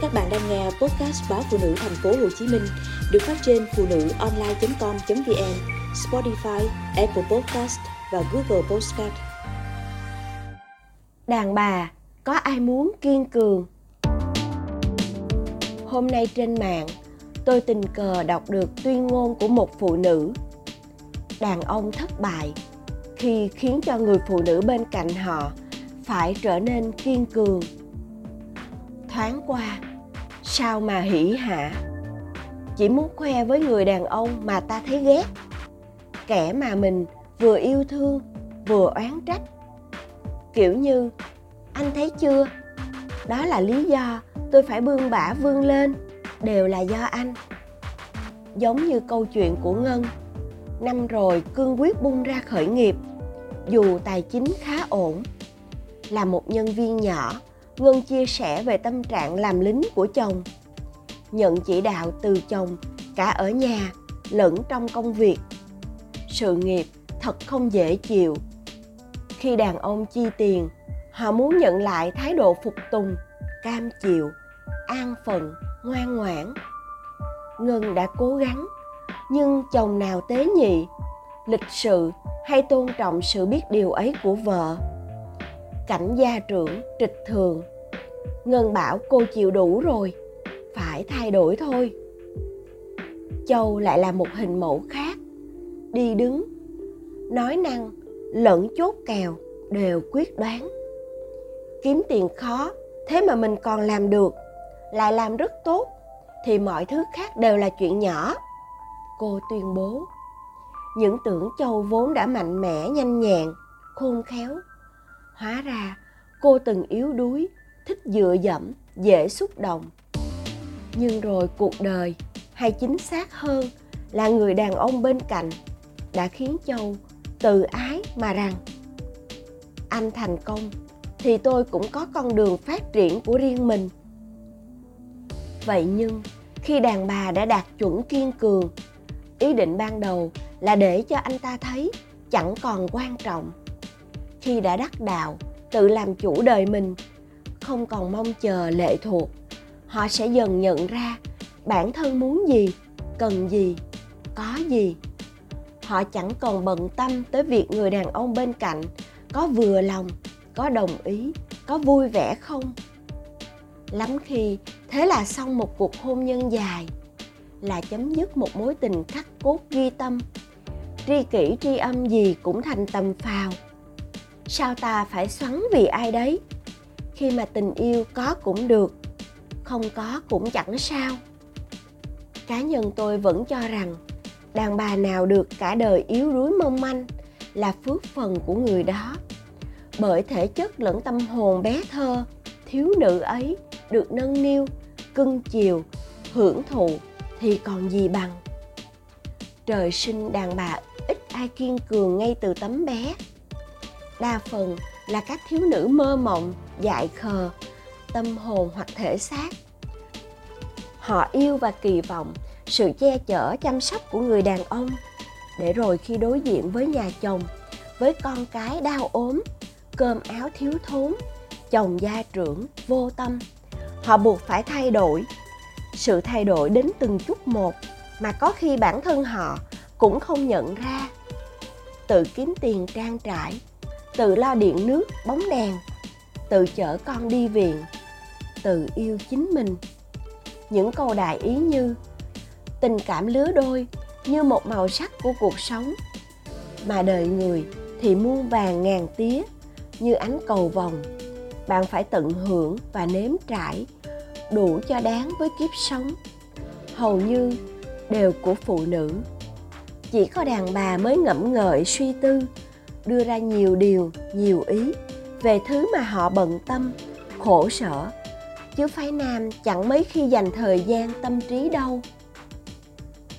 Các bạn đang nghe podcast báo phụ nữ thành phố Hồ Chí Minh được phát trên phụ nữ online.com.vn, Spotify, Apple Podcast và Google Podcast. Đàn bà, có ai muốn kiên cường? Hôm nay trên mạng, tôi tình cờ đọc được tuyên ngôn của một phụ nữ. Đàn ông thất bại khi khiến cho người phụ nữ bên cạnh họ phải trở nên kiên cường thoáng qua sao mà hỉ hạ? Chỉ muốn khoe với người đàn ông mà ta thấy ghét. Kẻ mà mình vừa yêu thương, vừa oán trách. Kiểu như, anh thấy chưa? Đó là lý do tôi phải bươn bả vươn lên, đều là do anh. Giống như câu chuyện của ngân, năm rồi cương quyết bung ra khởi nghiệp, dù tài chính khá ổn, là một nhân viên nhỏ ngân chia sẻ về tâm trạng làm lính của chồng. Nhận chỉ đạo từ chồng, cả ở nhà lẫn trong công việc. Sự nghiệp thật không dễ chịu. Khi đàn ông chi tiền, họ muốn nhận lại thái độ phục tùng, cam chịu, an phận, ngoan ngoãn. Ngân đã cố gắng, nhưng chồng nào tế nhị, lịch sự hay tôn trọng sự biết điều ấy của vợ? Cảnh gia trưởng trịch thường. Ngân bảo cô chịu đủ rồi, phải thay đổi thôi. Châu lại là một hình mẫu khác, đi đứng, nói năng, lẫn chốt kèo, đều quyết đoán. Kiếm tiền khó, thế mà mình còn làm được, lại làm rất tốt, thì mọi thứ khác đều là chuyện nhỏ. Cô tuyên bố, những tưởng châu vốn đã mạnh mẽ, nhanh nhẹn, khôn khéo hóa ra, cô từng yếu đuối, thích dựa dẫm, dễ xúc động. Nhưng rồi cuộc đời, hay chính xác hơn, là người đàn ông bên cạnh, đã khiến châu tự ái mà rằng, anh thành công, thì tôi cũng có con đường phát triển của riêng mình. Vậy nhưng, khi đàn bà đã đạt chuẩn kiên cường, ý định ban đầu là để cho anh ta thấy chẳng còn quan trọng khi đã đắc đạo, tự làm chủ đời mình, không còn mong chờ lệ thuộc. Họ sẽ dần nhận ra bản thân muốn gì, cần gì, có gì. Họ chẳng còn bận tâm tới việc người đàn ông bên cạnh có vừa lòng, có đồng ý, có vui vẻ không. Lắm khi thế là xong một cuộc hôn nhân dài, là chấm dứt một mối tình khắc cốt ghi tâm. Tri kỷ tri âm gì cũng thành tầm phào sao ta phải xoắn vì ai đấy? Khi mà tình yêu có cũng được, không có cũng chẳng sao. Cá nhân tôi vẫn cho rằng, đàn bà nào được cả đời yếu đuối mong manh là phước phần của người đó. Bởi thể chất lẫn tâm hồn bé thơ, thiếu nữ ấy được nâng niu, cưng chiều, hưởng thụ thì còn gì bằng. Trời sinh đàn bà ít ai kiên cường ngay từ tấm bé đa phần là các thiếu nữ mơ mộng, dại khờ, tâm hồn hoặc thể xác. Họ yêu và kỳ vọng sự che chở, chăm sóc của người đàn ông. Để rồi khi đối diện với nhà chồng, với con cái đau ốm, cơm áo thiếu thốn, chồng gia trưởng vô tâm, họ buộc phải thay đổi. Sự thay đổi đến từng chút một mà có khi bản thân họ cũng không nhận ra. Tự kiếm tiền trang trải tự lo điện nước, bóng đèn. Tự chở con đi viện. Tự yêu chính mình. Những câu đại ý như, tình cảm lứa đôi như một màu sắc của cuộc sống. Mà đời người thì muôn vàng ngàn tía như ánh cầu vòng bạn phải tận hưởng và nếm trải đủ cho đáng với kiếp sống. Hầu như đều của phụ nữ. Chỉ có đàn bà mới ngẫm ngợi suy tư đưa ra nhiều điều, nhiều ý về thứ mà họ bận tâm, khổ sở. Chứ phái nam chẳng mấy khi dành thời gian tâm trí đâu.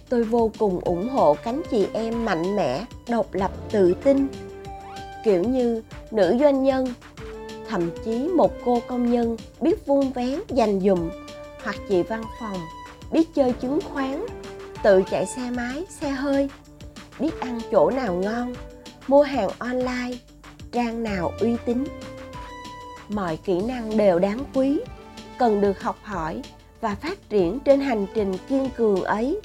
Tôi vô cùng ủng hộ cánh chị em mạnh mẽ, độc lập, tự tin. Kiểu như nữ doanh nhân, thậm chí một cô công nhân biết vuông vén, dành dùm hoặc chị văn phòng biết chơi chứng khoán, tự chạy xe máy, xe hơi, biết ăn chỗ nào ngon mua hàng online, trang nào uy tín? Mọi kỹ năng đều đáng quý, cần được học hỏi và phát triển trên hành trình kiên cường ấy.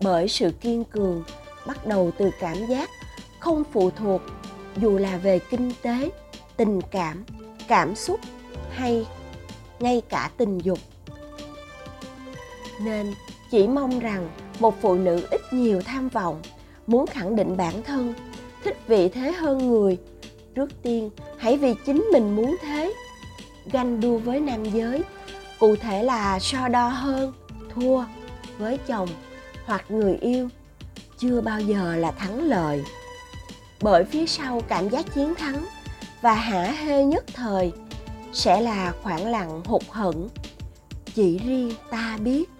Bởi sự kiên cường bắt đầu từ cảm giác không phụ thuộc, dù là về kinh tế, tình cảm cảm xúc hay ngay cả tình dục. Nên chỉ mong rằng một phụ nữ ít nhiều tham vọng, muốn khẳng định bản thân thích vị thế hơn người. Trước tiên, hãy vì chính mình muốn thế. Ganh đua với nam giới, cụ thể là so đo hơn, thua với chồng hoặc người yêu. Chưa bao giờ là thắng lợi. Bởi phía sau cảm giác chiến thắng và hả hê nhất thời sẽ là khoảng lặng hụt hẫng. Chỉ riêng ta biết.